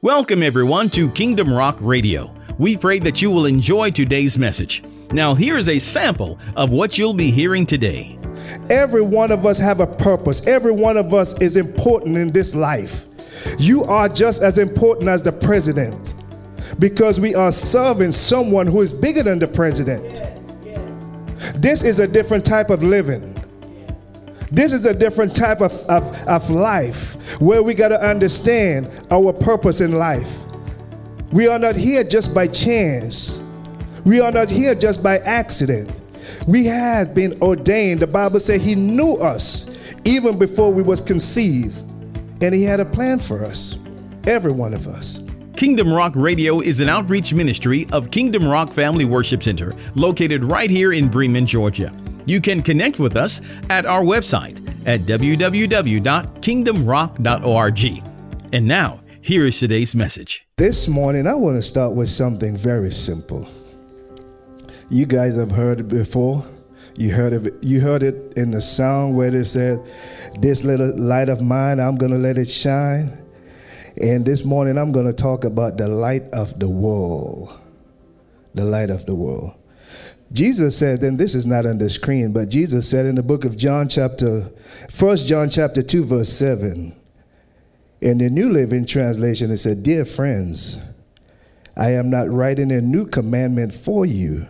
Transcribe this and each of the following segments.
Welcome, everyone, to Kingdom Rock Radio. We pray that you will enjoy today's message. Now, here is a sample of what you'll be hearing today. Every one of us have a purpose. Every one of us is important in this life. You are just as important as the president because we are serving someone who is bigger than the president. This is a different type of living. This is a different type of, of, of life where we got to understand our purpose in life. We are not here just by chance. We are not here just by accident. We have been ordained. The Bible says he knew us even before we was conceived. And he had a plan for us, every one of us. Kingdom Rock Radio is an outreach ministry of Kingdom Rock Family Worship Center located right here in Bremen, Georgia. You can connect with us at our website at www.kingdomrock.org. And now, here is today's message. This morning, I want to start with something very simple. You guys have heard it before. You heard it. You heard it in the song where they said, "This little light of mine, I'm gonna let it shine." And this morning, I'm gonna talk about the light of the world. The light of the world. Jesus said, and this is not on the screen, but Jesus said in the book of John, chapter, 1 John chapter 2, verse 7, in the New Living Translation, it said, Dear friends, I am not writing a new commandment for you.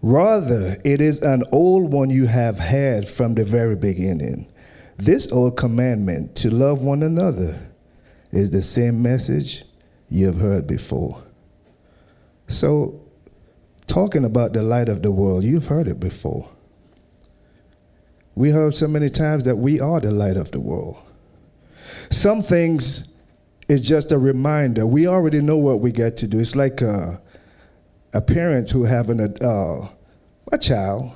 Rather, it is an old one you have had from the very beginning. This old commandment to love one another is the same message you have heard before. So, talking about the light of the world, you've heard it before. We heard so many times that we are the light of the world. Some things is just a reminder. We already know what we got to do. It's like a, a parent who having a, uh, a child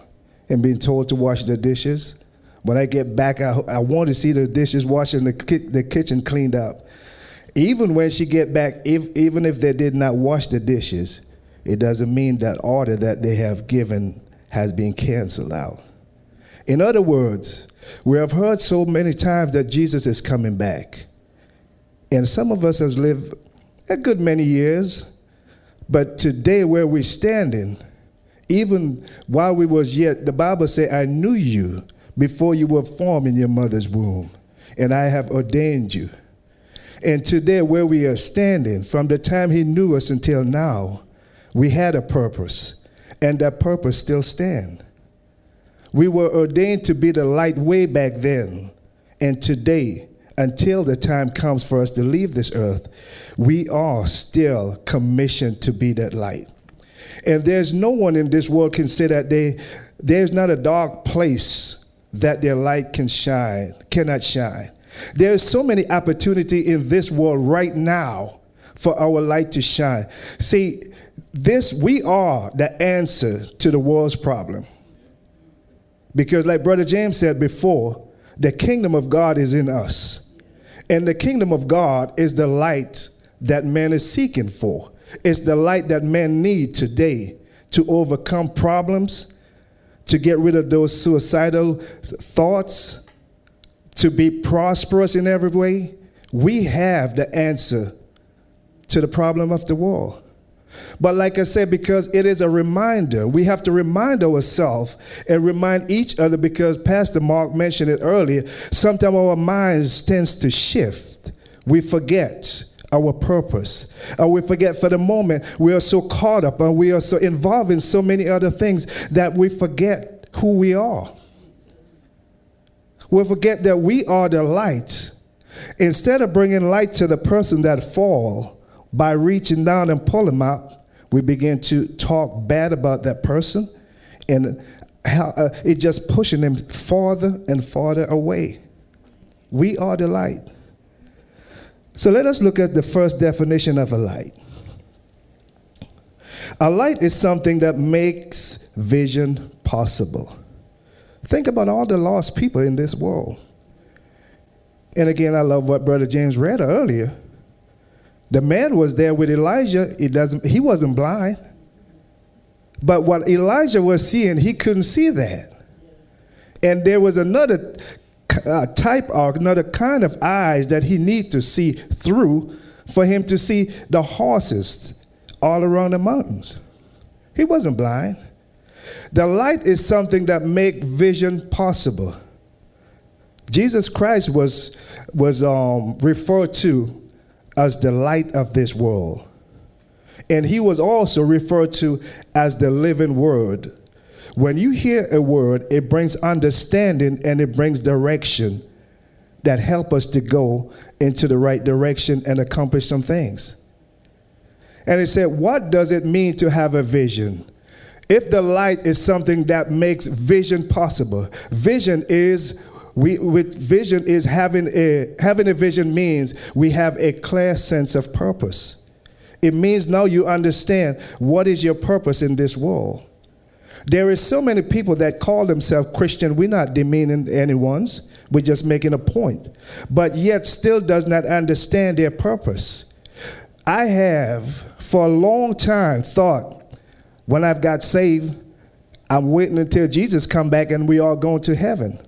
and being told to wash the dishes. When I get back, I, I want to see the dishes washed and the, ki- the kitchen cleaned up. Even when she get back, if, even if they did not wash the dishes, it doesn't mean that order that they have given has been canceled out. In other words, we have heard so many times that Jesus is coming back. And some of us has lived a good many years, but today where we're standing, even while we was yet, the Bible say, I knew you before you were formed in your mother's womb, and I have ordained you. And today where we are standing, from the time he knew us until now, we had a purpose, and that purpose still stands. We were ordained to be the light way back then, and today, until the time comes for us to leave this earth, we are still commissioned to be that light. And there's no one in this world can say that they there's not a dark place that their light can shine, cannot shine. There's so many opportunity in this world right now for our light to shine. See, this we are the answer to the world's problem. Because like brother James said before, the kingdom of God is in us. And the kingdom of God is the light that man is seeking for. It's the light that men need today to overcome problems, to get rid of those suicidal thoughts, to be prosperous in every way. We have the answer to the problem of the world. But like I said, because it is a reminder, we have to remind ourselves and remind each other because Pastor Mark mentioned it earlier. Sometimes our minds tends to shift. We forget our purpose. Or we forget for the moment we are so caught up and we are so involved in so many other things that we forget who we are. We forget that we are the light. Instead of bringing light to the person that fall, by reaching down and pulling out, we begin to talk bad about that person, and how, uh, it just pushing them farther and farther away. We are the light. So let us look at the first definition of a light. A light is something that makes vision possible. Think about all the lost people in this world. And again, I love what Brother James read earlier. The man was there with Elijah. It doesn't, he wasn't blind. But what Elijah was seeing, he couldn't see that. And there was another uh, type or another kind of eyes that he need to see through for him to see the horses all around the mountains. He wasn't blind. The light is something that make vision possible. Jesus Christ was, was um, referred to as the light of this world. And he was also referred to as the living word. When you hear a word, it brings understanding and it brings direction that help us to go into the right direction and accomplish some things. And he said, What does it mean to have a vision? If the light is something that makes vision possible, vision is we with vision is having a having a vision means we have a clear sense of purpose. It means now you understand what is your purpose in this world. There is so many people that call themselves Christian. We're not demeaning anyone's. We're just making a point. But yet still does not understand their purpose. I have for a long time thought when I've got saved, I'm waiting until Jesus come back and we all go to heaven.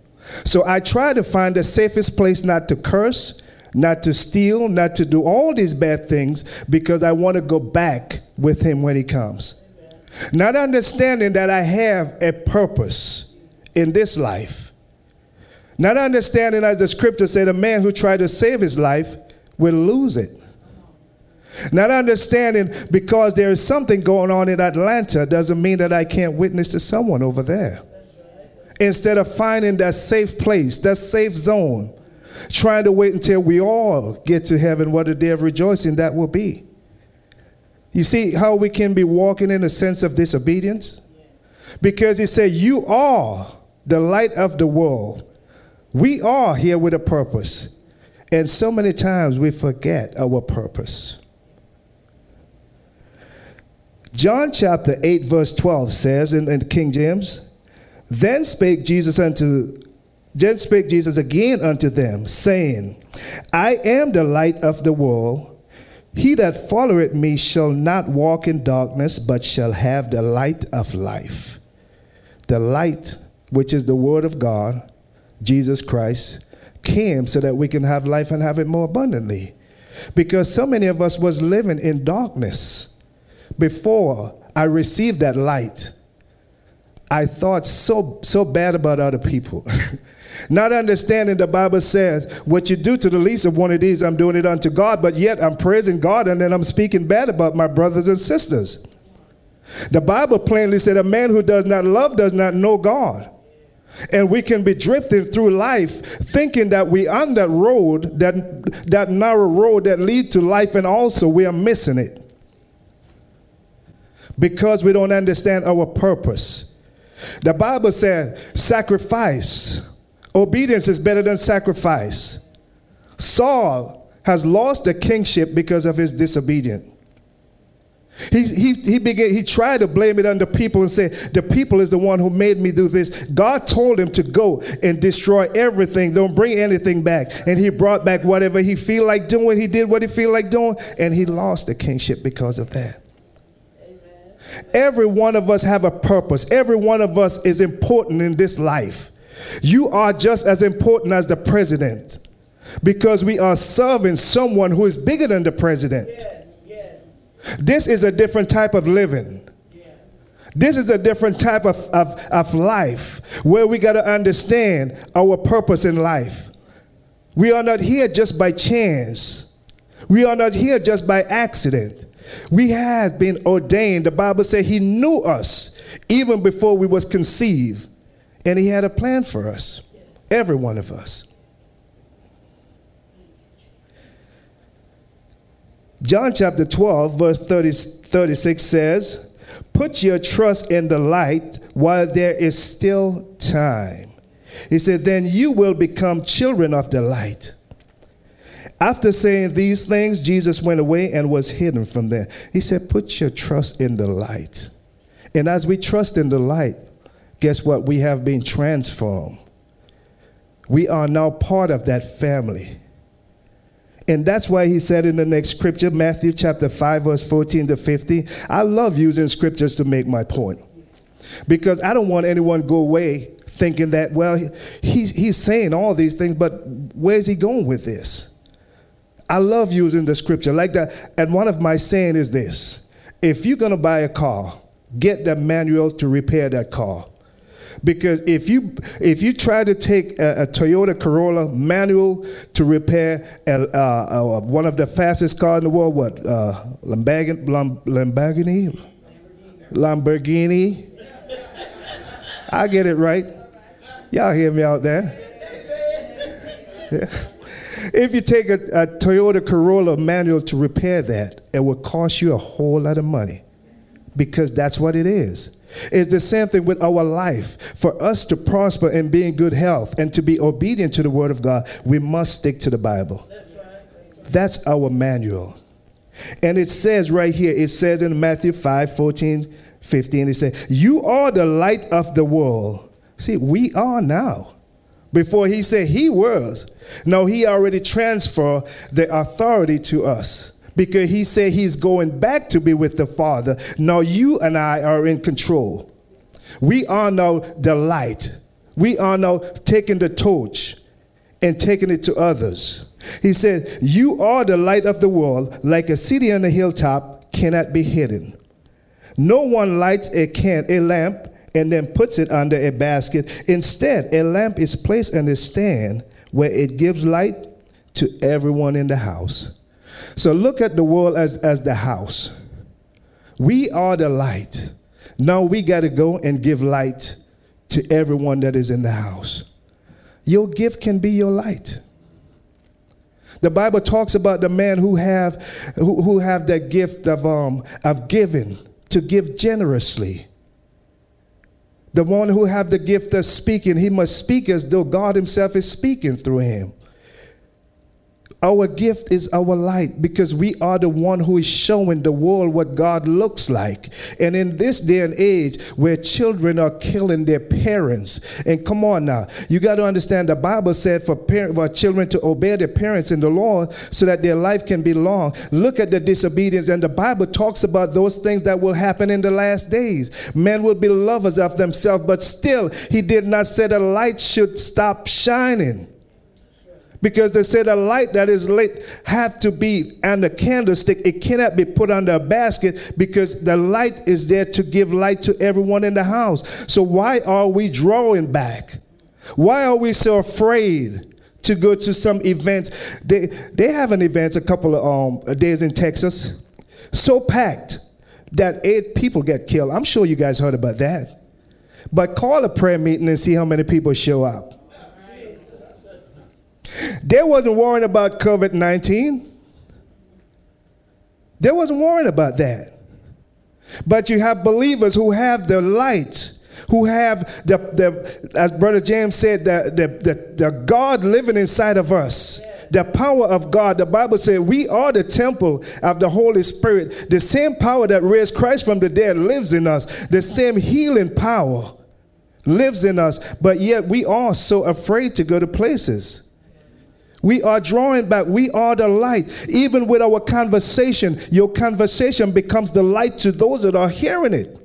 So I try to find the safest place not to curse, not to steal, not to do all these bad things because I want to go back with him when he comes. Not understanding that I have a purpose in this life. Not understanding, as the scripture said, a man who tried to save his life will lose it. Not understanding because there is something going on in Atlanta doesn't mean that I can't witness to someone over there. Instead of finding that safe place, that safe zone, trying to wait until we all get to heaven, what a day of rejoicing that will be. You see how we can be walking in a sense of disobedience? Because he said, You are the light of the world. We are here with a purpose. And so many times we forget our purpose. John chapter 8, verse 12 says in, in King James, Then spake Jesus unto then spake Jesus again unto them, saying, I am the light of the world. He that followeth me shall not walk in darkness, but shall have the light of life. The light, which is the word of God, Jesus Christ, came so that we can have life and have it more abundantly. Because so many of us was living in darkness before I received that light. I thought so so bad about other people. Not understanding the Bible says, what you do to the least of one of these, I'm doing it unto God, but yet I'm praising God and then I'm speaking bad about my brothers and sisters. The Bible plainly said, a man who does not love does not know God. And we can be drifting through life thinking that we on that road, that, that narrow road that lead to life, and also we are missing it. Because we don't understand our purpose. The Bible said, sacrifice Obedience is better than sacrifice. Saul has lost the kingship because of his disobedience. He, he, he, began, he tried to blame it on the people and say, The people is the one who made me do this. God told him to go and destroy everything. Don't bring anything back. And he brought back whatever he feel like doing. He did what he feel like doing. And he lost the kingship because of that. Every one of us have a purpose. Every one of us is important in this life. You are just as important as the president because we are serving someone who is bigger than the president. Yes, yes. This is a different type of living. This is a different type of, of, of life where we got to understand our purpose in life. We are not here just by chance. We are not here just by accident. We have been ordained. The Bible says he knew us even before we was conceived. And He had a plan for us, every one of us. John chapter 12, verse 30, 36 says, Put your trust in the light while there is still time. He said, Then you will become children of the light. After saying these things, Jesus went away and was hidden from them. He said, Put your trust in the light. And as we trust in the light, guess what? We have been transformed. We are now part of that family. And that's why he said in the next scripture, Matthew chapter 5, verse 14 to 15. I love using scriptures to make my point. Because I don't want anyone go away thinking that, well, he's, he's saying all these things, but where's he going with this? I love using the scripture like that. And one of my saying is this if you're going to buy a car, get the manual to repair that car. Because if you if you try to take a, a Toyota Corolla manual to repair a, one of the fastest cars in the world, what uh, Lamborghini, Lamborghini, Lamborghini, I get it right. Y'all hear me out there? Yeah. If you take a, a Toyota Corolla manual to repair that, it will cost you a whole lot of money because that's what it is. It's the same thing with our life. For us to prosper and be in good health and to be obedient to the Word of God, we must stick to the Bible. That's our manual. And it says right here, it says in Matthew 5 14, 15, it says, You are the light of the world. See, we are now. Before he said he was. No, he already transferred the authority to us because he said he's going back to be with the Father. Now you and I are in control. We are now the light. We are now taking the torch and taking it to others. He said, You are the light of the world, like a city on a hilltop cannot be hidden. No one lights a can a lamp and then puts it under a basket. Instead, a lamp is placed on a stand where it gives light to everyone in the house. So look at the world as, as the house. We are the light. Now we got to go and give light to everyone that is in the house. Your gift can be your light. The Bible talks about the man who have who, who have that gift of um of giving to give generously. The one who have the gift of speaking, he must speak as though God himself is speaking through him. Our gift is our light because we are the one who is showing the world what God looks like. And in this day and age where children are killing their parents, and come on now, you got to understand the Bible said for, parent, for children to obey their parents in the Lord so that their life can be long. Look at the disobedience, and the Bible talks about those things that will happen in the last days. Men will be lovers of themselves, but still, He did not say the light should stop shining because they said a light that is lit have to be on a candlestick. It cannot be put under a basket because the light is there to give light to everyone in the house. So why are we drawing back? Why are we so afraid to go to some events? They they have an event a couple of um, days in Texas, so packed that eight people get killed. I'm sure you guys heard about that. But call a prayer meeting and see how many people show up. They wasn't worrying about COVID 19. They wasn't worrying about that. But you have believers who have the light, who have the, the as Brother James said, the, the, the, the God living inside of us. The power of God. The Bible says we are the temple of the Holy Spirit. The same power that raised Christ from the dead lives in us. The same healing power lives in us. But yet we are so afraid to go to places. We are drawing back. We are the light. Even with our conversation, your conversation becomes the light to those that are hearing it.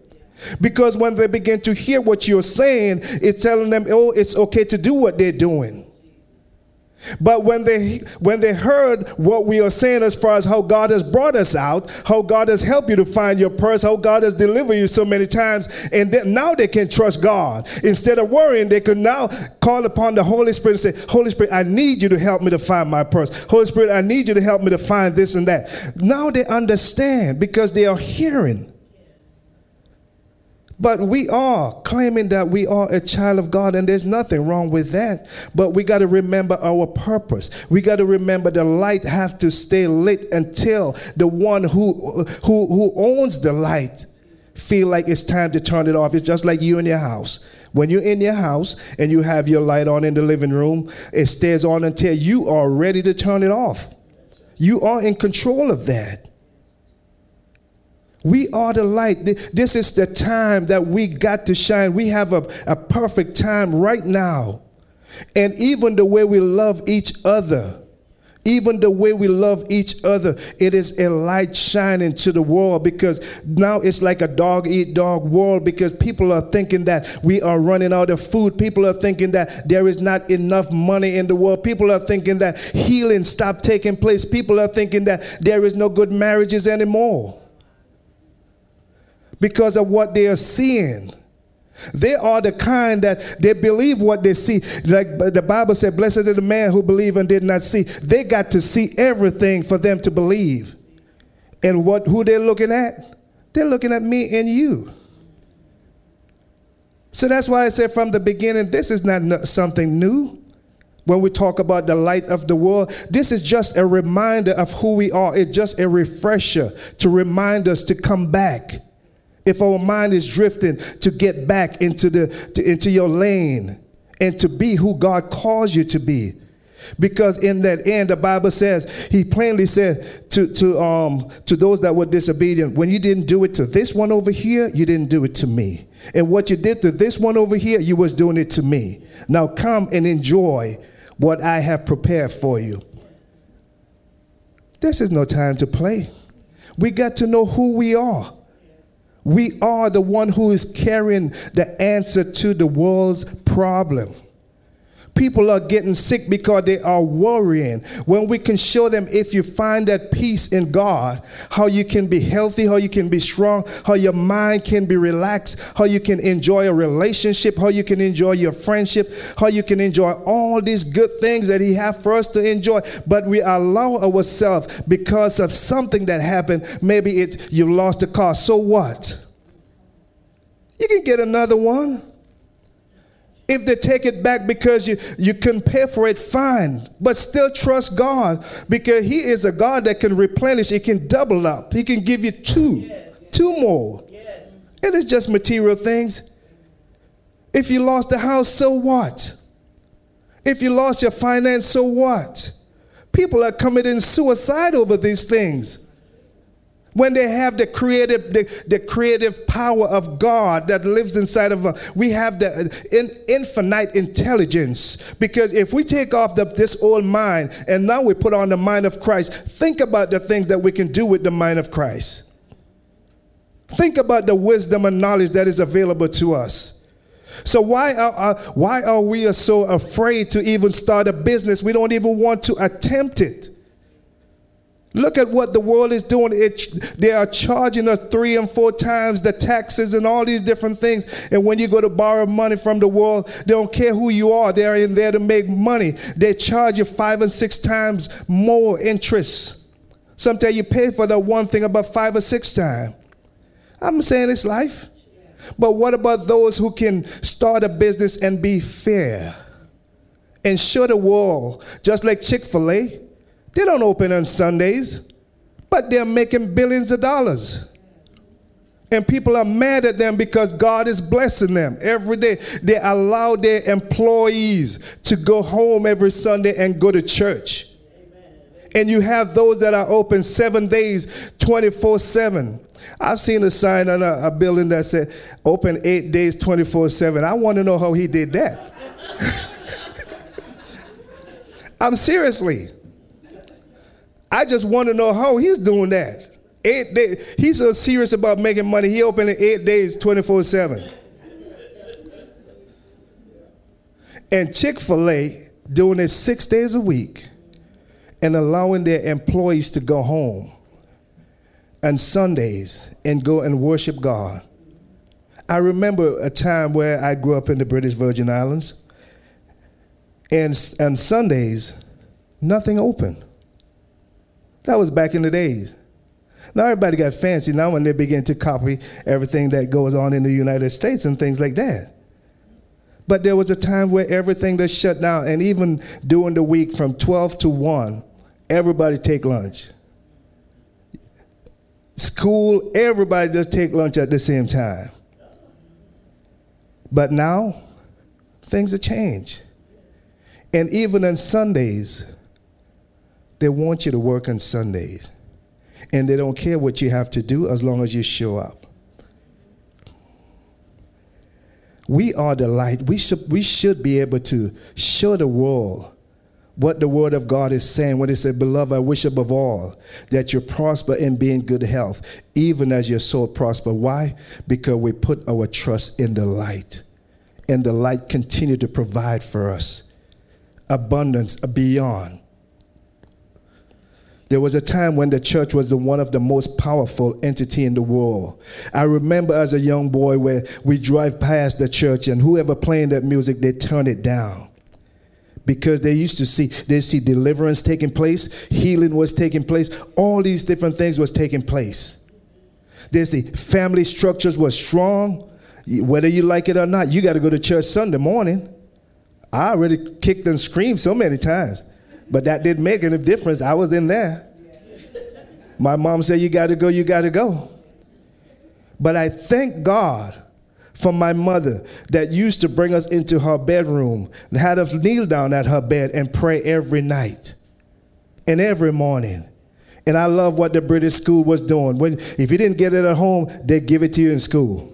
Because when they begin to hear what you're saying, it's telling them, oh, it's okay to do what they're doing. But when they when they heard what we are saying as far as how God has brought us out, how God has helped you to find your purse, how God has delivered you so many times, and then now they can trust God. Instead of worrying, they can now call upon the Holy Spirit and say, Holy Spirit, I need you to help me to find my purse. Holy Spirit, I need you to help me to find this and that. Now they understand because they are hearing. But we are claiming that we are a child of God, and there's nothing wrong with that. But we got to remember our purpose. We got to remember the light have to stay lit until the one who who who owns the light feel like it's time to turn it off. It's just like you in your house. When you're in your house and you have your light on in the living room, it stays on until you are ready to turn it off. You are in control of that. We are the light. This is the time that we got to shine. We have a, a perfect time right now. And even the way we love each other, Even the way we love each other, it is a light shining to the world because now it's like a dog eat dog world because people are thinking that we are running out of food. People are thinking that there is not enough money in the world. People are thinking that healing stopped taking place. People are thinking that there is no good marriages anymore because of what they are seeing. They are the kind that they believe what they see. Like the Bible said, Blessed is the man who believe and did not see. They got to see everything for them to believe. And what who they're looking at? They're looking at me and you. So that's why I said from the beginning, this is not something new. When we talk about the light of the world, this is just a reminder of who we are. It's just a refresher to remind us to come back if our mind is drifting, to get back into, the, to, into your lane and to be who God calls you to be. Because in that end, the Bible says, He plainly said to, to, um, to those that were disobedient, when you didn't do it to this one over here, you didn't do it to me. And what you did to this one over here, you was doing it to me. Now come and enjoy what I have prepared for you. This is no time to play. We got to know who we are. We are the one who is carrying the answer to the world's problem. People are getting sick because they are worrying. When we can show them if you find that peace in God, how you can be healthy, how you can be strong, how your mind can be relaxed, how you can enjoy a relationship, how you can enjoy your friendship, how you can enjoy all these good things that He has for us to enjoy. But we allow ourselves because of something that happened. Maybe it's you lost a car. So what? You can get another one. If they take it back because you, you can pay for it, fine. But still trust God because He is a God that can replenish. He can double up. He can give you two, yes. two more. Yes. It is just material things. If you lost the house, so what? If you lost your finance, so what? People are committing suicide over these things when they have the creative the, the creative power of god that lives inside of us we have the in, infinite intelligence. Because if we take off the, this old mind and now we put on the mind of christ think about the things that we can do with the mind of christ. Think about the wisdom and knowledge that is available to us. So why are, uh, why are we so afraid to even start a business? We don't even want to attempt it Look at what the world is doing. It, they are charging us three and four times the taxes and all these different things. And when you go to borrow money from the world, they don't care who you are. They're in there to make money. They charge you five and six times more interest. Sometimes you pay for the one thing about five or six times. I'm saying it's life. But what about those who can start a business and be fair and show the world, just like Chick fil A? They don't open on Sundays, but they're making billions of dollars. And people are mad at them because God is blessing them every day. They allow their employees to go home every Sunday and go to church. And you have those that are open seven days, 24 7. I've seen a sign on a, a building that said open eight days, 24 7. I want to know how he did that. I'm seriously. I just want to know how he's doing that. Eight days. He's so serious about making money. He opened it eight days, 24 7. And Chick fil A doing it six days a week and allowing their employees to go home on Sundays and go and worship God. I remember a time where I grew up in the British Virgin Islands, and on Sundays, nothing open. That was back in the days. Now everybody got fancy now when they begin to copy everything that goes on in the United States and things like that. But there was a time where everything was shut down, and even during the week from 12 to 1, everybody take lunch. School, everybody just take lunch at the same time. But now, things have changed. And even on Sundays, they want you to work on Sundays. And they don't care what you have to do as long as you show up. We are the light. We should, we should be able to show the world what the word of God is saying when it said, Beloved, I wish above all that you prosper and be in good health, even as your soul prosper. Why? Because we put our trust in the light. And the light continue to provide for us abundance beyond. There was a time when the church was the one of the most powerful entity in the world. I remember as a young boy where we drive past the church and whoever playing that music, they turn it down. Because they used to see they see deliverance taking place healing was taking place all these different things was taking place. They see family structures were strong. Whether you like it or not you got to go to church sunday morning. I already kicked and screamed so many times but that didn't make any difference i was in there my mom said you got to go you got to go but i thank god for my mother that used to bring us into her bedroom and had us kneel down at her bed and pray every night and every morning. And I love what the British school was doing. When, if you didn't get it at home, they give it to you in school.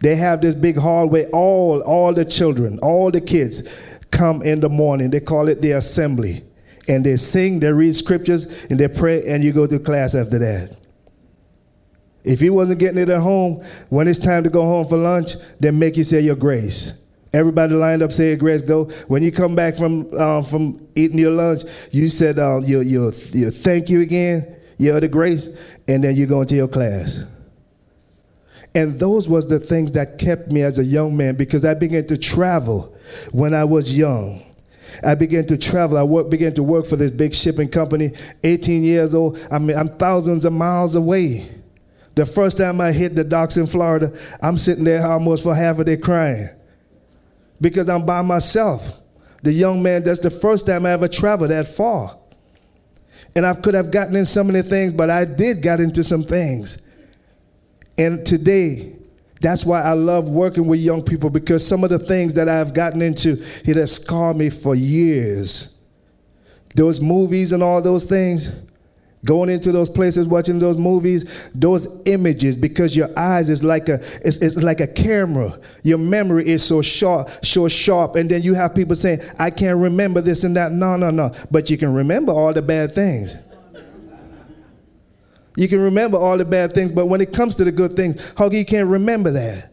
They have this big hallway, all, all the children, all the kids come in the morning. They call it the assembly. And they sing, they read scriptures, and they pray, and you go to class after that. If he wasn't getting it at home, when it's time to go home for lunch, then make you say your grace. Everybody lined up, say grace, go. When you come back from, uh, from eating your lunch, you said uh, your, your, your thank you again, your other grace, and then you go into your class. And those was the things that kept me as a young man because I began to travel when I was young. I began to travel. I work, began to work for this big shipping company. 18 years old. I mean, I'm thousands of miles away. The first time I hit the docks in Florida, I'm sitting there almost for half a day crying because I'm by myself. The young man, that's the first time I ever traveled that far. And I could have gotten in so many things, but I did get into some things. And today, that's why I love working with young people because some of the things that I've gotten into, it has scarred me for years. Those movies and all those things, going into those places watching those movies those images because your eyes is like a it's, it's like a camera. Your memory is so sharp so sharp and then you have people saying i can't remember this and that. No no no. But you can remember all the bad things you can remember all the bad things but when it comes to the good things how you can't remember that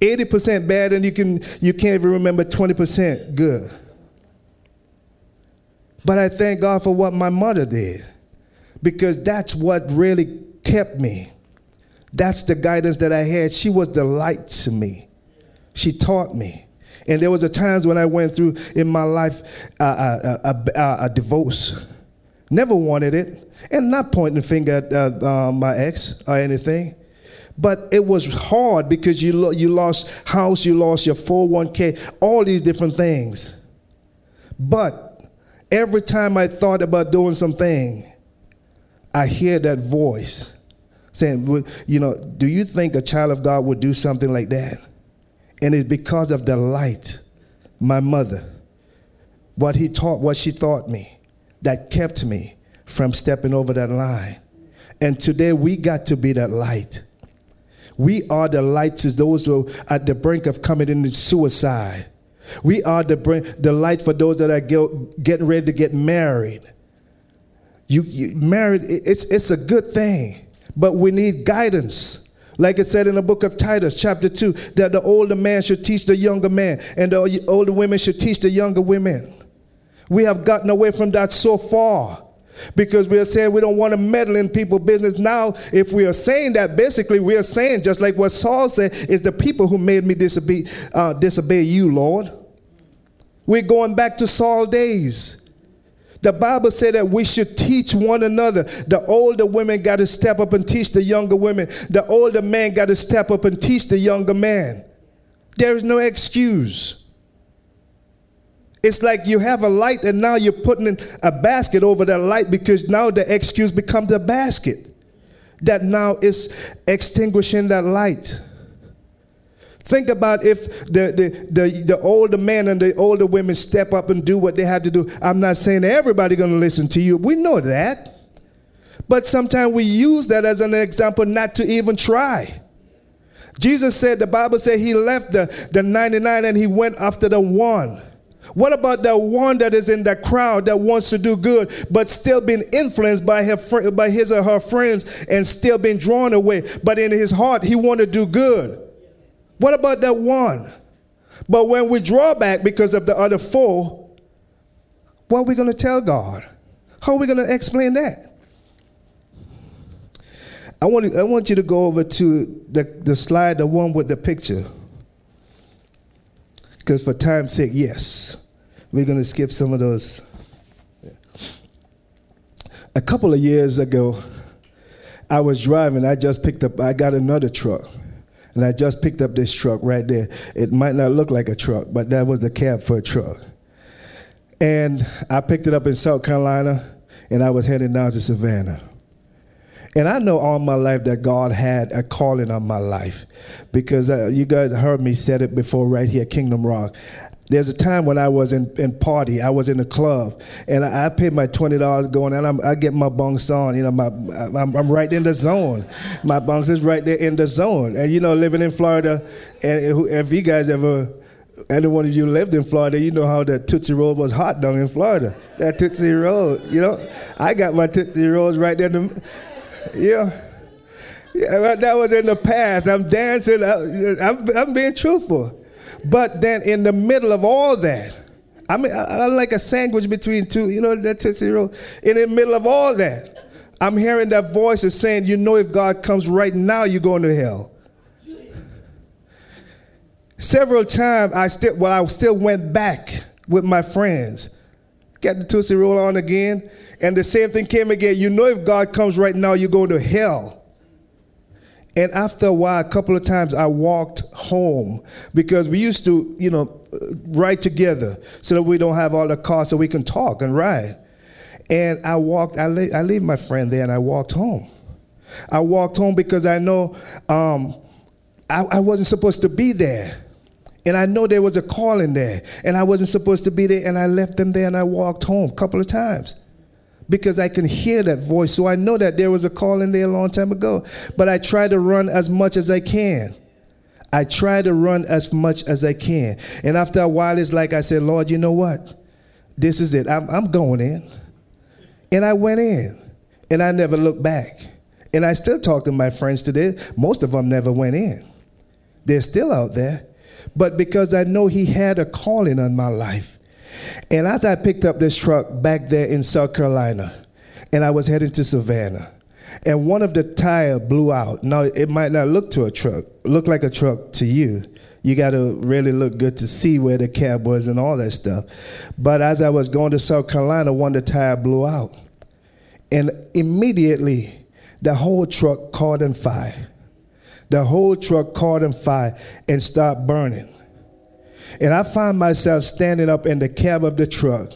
80% bad and you can you can't even remember 20% good but i thank god for what my mother did because that's what really kept me. That's the guidance that I had. She was the light to me. She taught me. And there was a times when I went through in my life uh, uh, uh, a, a, a, divorce. Never wanted it. And not pointing the finger at uh, uh, my ex or anything. But it was hard because you, lo- you lost house, you lost your 401k, all these different things. But every time I thought about doing something, I hear that voice saying, you know, do you think a child of God would do something like that? And it's because of the light, my mother, what he taught, what she taught me, that kept me from stepping over that line. And today we got to be that light. We are the light to those who are at the brink of coming into suicide. We are the, brink, the light for those that are getting ready to get married you, you married, it's, it's a good thing, but we need guidance. Like it said in the book of Titus, chapter 2, that the older man should teach the younger man, and the older women should teach the younger women. We have gotten away from that so far because we are saying we don't want to meddle in people's business. Now, if we are saying that, basically, we are saying, just like what Saul said, is the people who made me disobey, uh, disobey you, Lord. We're going back to Saul days. The Bible said that we should teach one another. The older women got to step up and teach the younger women. The older man got to step up and teach the younger man. There is no excuse. It's like you have a light and now you're putting in a basket over that light because now the excuse becomes a basket that now is extinguishing that light. Think about if the, the, the, the, older men and the older women step up and do what they had to do. I'm not saying everybody going to listen to you. We know that. But sometimes we use that as an example not to even try. Jesus said, the Bible said he left the, the 99 and he went after the one. What about that one that is in the crowd that wants to do good, but still being influenced by, her by his or her friends and still being drawn away, but in his heart he want to do good? What about that one? But when we draw back because of the other four, what are we going to tell God? How are we going to explain that? I want, I want you to go over to the, the slide, the one with the picture. Because for time's sake, yes, we're going to skip some of those. A couple of years ago, I was driving. I just picked up, I got another truck. And I just picked up this truck right there. It might not look like a truck, but that was the cab for a truck. And I picked it up in South Carolina, and I was heading down to Savannah. And I know all my life that God had a calling on my life because uh, you guys heard me said it before right here, Kingdom Rock. There's a time when I was in, in party, I was in a club, and I, I paid my twenty dollars going, and I'm, i get my bunks on. You know, my I'm, I'm, right in the zone. My bunks is right there in the zone. And you know, living in Florida, and if you guys ever any one of you lived in Florida, you know how that Tootsie Roll was hot down in Florida. That Tootsie Roll, you know, I got my Tootsie Rolls right there. The, yeah. Yeah, that was in the past. I'm dancing. I'm, I'm being truthful. But then in the middle of all that, I mean, I, am like a sandwich between two, you know, that Tootsie Roll. In the middle of all that, I'm hearing that voice is saying, you know, if God comes right now, you're going to hell. Several times, I still, well, I still went back with my friends, got the Tootsie Roll on again, and the same thing came again. You know, if God comes right now, you're going to hell. And after a while, a couple of times, I walked home because we used to, you know, ride together so that we don't have all the cars so we can talk and ride. And I walked, I, la- I leave my friend there and I walked home. I walked home because I know um, I, I wasn't supposed to be there. And I know there was a calling there, and I wasn't supposed to be there, and I left them there and I walked home a couple of times because I can hear that voice. So I know that there was a call in there a long time ago. But I try to run as much as I can. I try to run as much as I can. And after a while, it's like I said, Lord, you know what? This is it. I'm, I'm going in. And I went in. And I never looked back. And I still talk to my friends today. Most of them never went in. They're still out there. But because I know He had a calling on my life, and as I picked up this truck back there in South Carolina, and I was heading to Savannah, and one of the tire blew out. Now it might not look to a truck, look like a truck to you. You got to really look good to see where the cab was and all that stuff. But as I was going to South Carolina, one of the tire blew out, and immediately the whole truck caught on fire. The whole truck caught on fire and started burning. And I find myself standing up in the cab of the truck.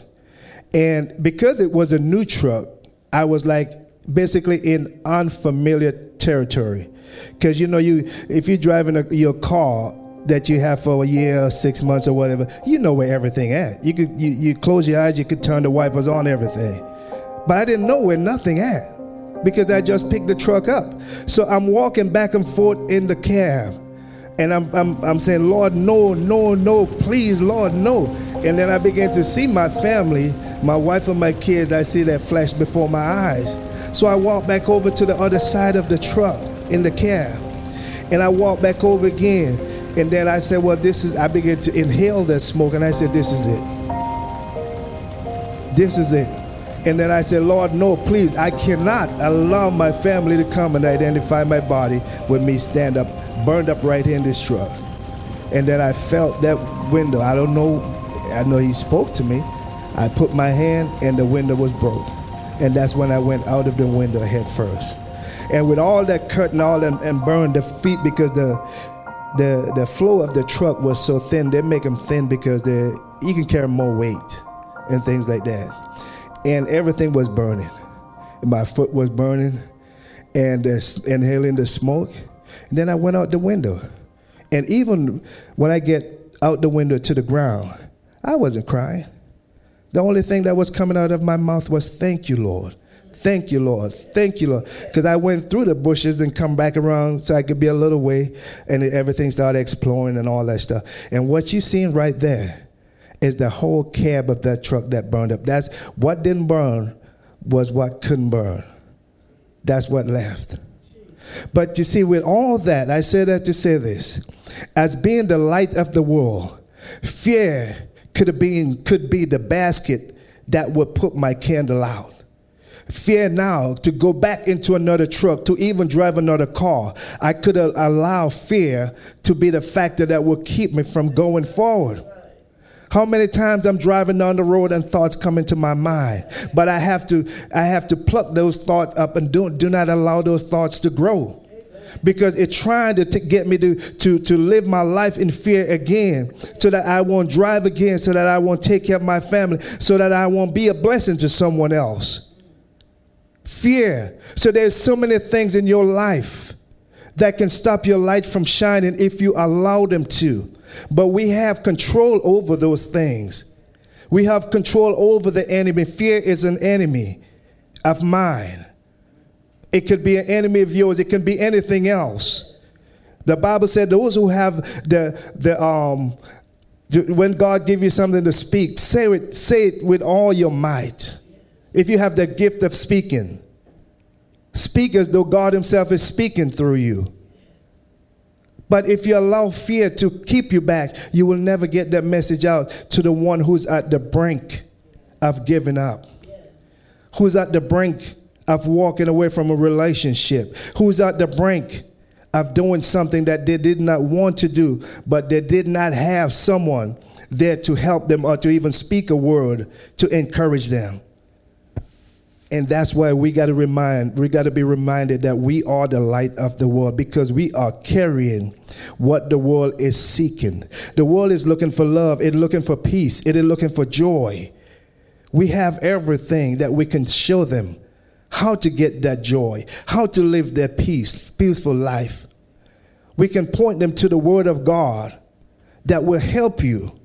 And because it was a new truck, I was like basically in unfamiliar territory. Because you know, you if you're driving a, your car that you have for a year or six months or whatever, you know where everything at. You could you, you close your eyes, you could turn the wipers on, everything. But I didn't know where nothing at because I just picked the truck up. So I'm walking back and forth in the cab and I'm, I'm, I'm saying, Lord, no, no, no, please, Lord, no. And then I began to see my family, my wife and my kids, I see that flash before my eyes. So I walked back over to the other side of the truck in the cab. And I walked back over again. And then I said, well, this is, I began to inhale that smoke. And I said, this is it. This is it. And then I said, Lord, no, please, I cannot allow my family to come and identify my body with me stand up burned up right here in this truck. And then I felt that window. I don't know. I know he spoke to me. I put my hand and the window was broke. And that's when I went out of the window head first. And with all that curtain, all and, and burned the feet because the the the flow of the truck was so thin. They make them thin because they you can carry more weight and things like that. And everything was burning. My foot was burning, and uh, inhaling the smoke. And then I went out the window. And even when I get out the window to the ground, I wasn't crying. The only thing that was coming out of my mouth was, Thank you, Lord. Thank you, Lord. Thank you, Lord. Because I went through the bushes and come back around so I could be a little way, and everything started exploring and all that stuff. And what you seen right there, is the whole cab of that truck that burned up. That's what didn't burn was what couldn't burn. That's what left. But you see, with all that, I say that to say this as being the light of the world, fear could have been could be the basket that would put my candle out. Fear now to go back into another truck, to even drive another car. I could allow fear to be the factor that will keep me from going forward. How many times I'm driving down the road and thoughts come into my mind, but I have to I have to pluck those thoughts up and do, do not allow those thoughts to grow because it's trying to t- get me to, to, to live my life in fear again so that I won't drive again, so that I won't take care of my family, so that I won't be a blessing to someone else. Fear. So there's so many things in your life that can stop your light from shining if you allow them to. But we have control over those things. We have control over the enemy. Fear is an enemy of mine. It could be an enemy of yours. It can be anything else. The Bible said those who have the the um when God give you something to speak, say it, say it with all your might. If you have the gift of speaking, speak as though God Himself is speaking through you. But if you allow fear to keep you back, you will never get that message out to the one who's at the brink of giving up, who's at the brink of walking away from a relationship, who's at the brink of doing something that they did not want to do, but they did not have someone there to help them or to even speak a word to encourage them. And that's why we got to remind, we got to be reminded that we are the light of the world because we are carrying what the world is seeking. The world is looking for love, it's looking for peace, it is looking for joy. We have everything that we can show them how to get that joy, how to live that peace, peaceful life. We can point them to the Word of God that will help you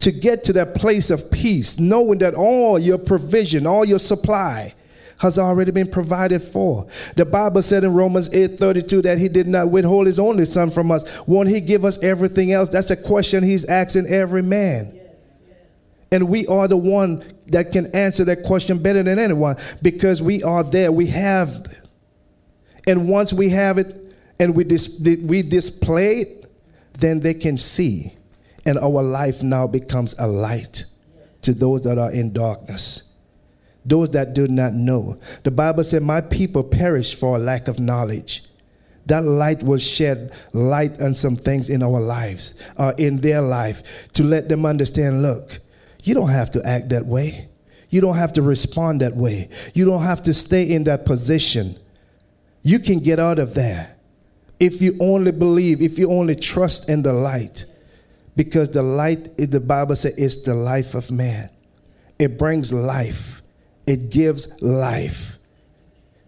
to get to that place of peace, knowing that all your provision, all your supply has already been provided for. The Bible said in Romans 8:32 that he did not withhold his only son from us. Won't he give us everything else? That's a question he's asking every man. And we are the one that can answer that question better than anyone because we are there. We have. And once we have it and we, dis- we display it, then they can see. And our life now becomes a light to those that are in darkness, those that do not know. The Bible said, My people perish for lack of knowledge. That light will shed light on some things in our lives, uh, in their life, to let them understand look, you don't have to act that way. You don't have to respond that way. You don't have to stay in that position. You can get out of there if you only believe, if you only trust in the light. Because the light, the Bible says, is the life of man. It brings life, it gives life.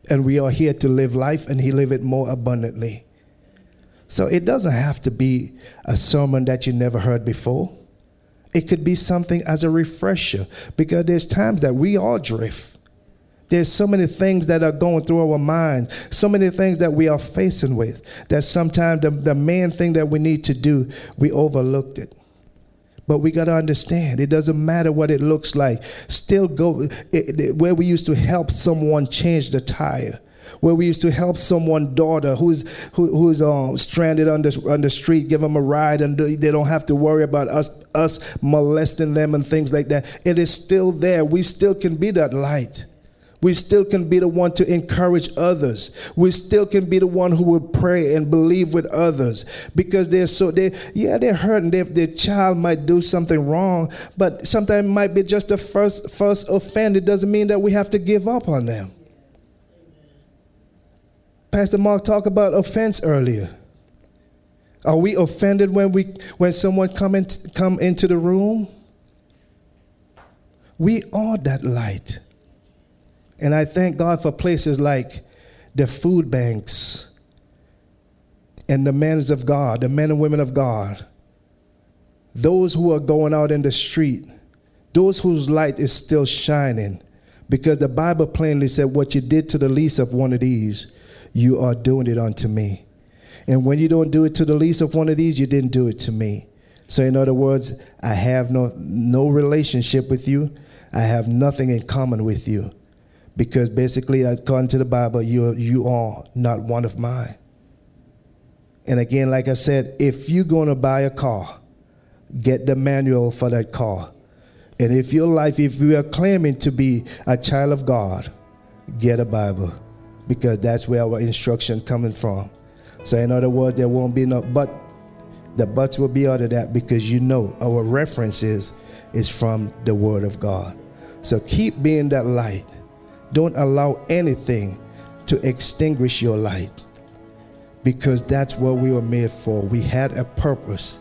And we are here to live life, and He live it more abundantly. So it doesn't have to be a sermon that you never heard before. It could be something as a refresher because there's times that we all drift. There's so many things that are going through our minds, so many things that we are facing with, that sometimes the, the main thing that we need to do, we overlooked it. But we got to understand, it doesn't matter what it looks like. Still go it, it, where we used to help someone change the tire where we used to help someone daughter who's who, who's um, stranded on the, on the street, give them a ride, and they don't have to worry about us us molesting them and things like that. It is still there. We still can be that light. We still can be the one to encourage others. We still can be the one who will pray and believe with others because they're so they yeah they're hurting. Their, their child might do something wrong, but sometimes it might be just the first first offense. It doesn't mean that we have to give up on them. Pastor Mark talked about offense earlier. Are we offended when we when someone come in, come into the room? We are that light. And I thank God for places like the food banks and the men of God, the men and women of God. Those who are going out in the street, those whose light is still shining. Because the Bible plainly said, What you did to the least of one of these, you are doing it unto me. And when you don't do it to the least of one of these, you didn't do it to me. So, in other words, I have no, no relationship with you. I have nothing in common with you. Because basically, according to the Bible, you, you are not one of mine. And again, like I said, if you're going to buy a car, get the manual for that car. And if your life, if you are claiming to be a child of God, get a Bible because that's where our instruction coming from. So in other words, there won't be no but the buts will be out of that because you know our references is from the Word of God. So keep being that light. Don't allow anything to extinguish your light because that's what we were made for. We had a purpose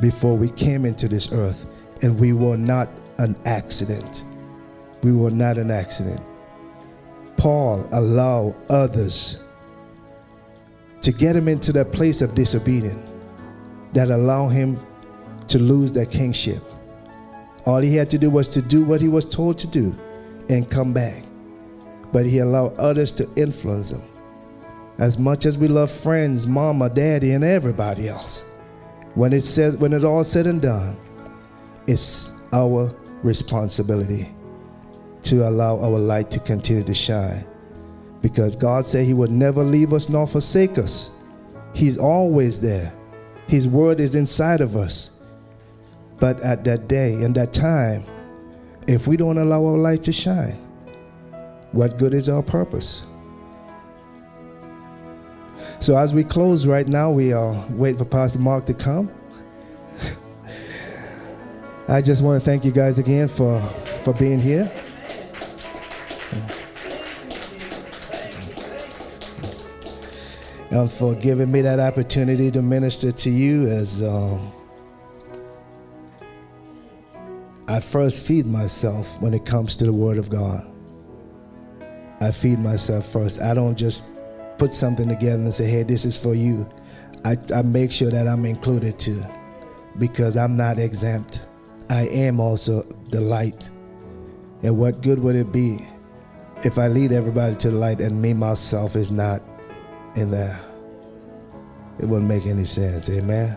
before we came into this earth, and we were not an accident. We were not an accident. Paul allowed others to get him into that place of disobedience that allowed him to lose that kingship. All he had to do was to do what he was told to do and come back. But he allowed others to influence him. As much as we love friends, mama, daddy, and everybody else, when it said when it all said and done, it's our responsibility to allow our light to continue to shine. Because God said he would never leave us nor forsake us. He's always there. His word is inside of us. But at that day and that time, if we don't allow our light to shine, what good is our purpose? So as we close right now, we are waiting for Pastor Mark to come. I just want to thank you guys again for, for being here. and for giving me that opportunity to minister to you as um, I first feed myself when it comes to the Word of God. I feed myself first. I don't just put something together and say, hey, this is for you. I, I make sure that I'm included too because I'm not exempt. I am also the light. And what good would it be if I lead everybody to the light and me myself is not in there. It wouldn't make any sense. Amen.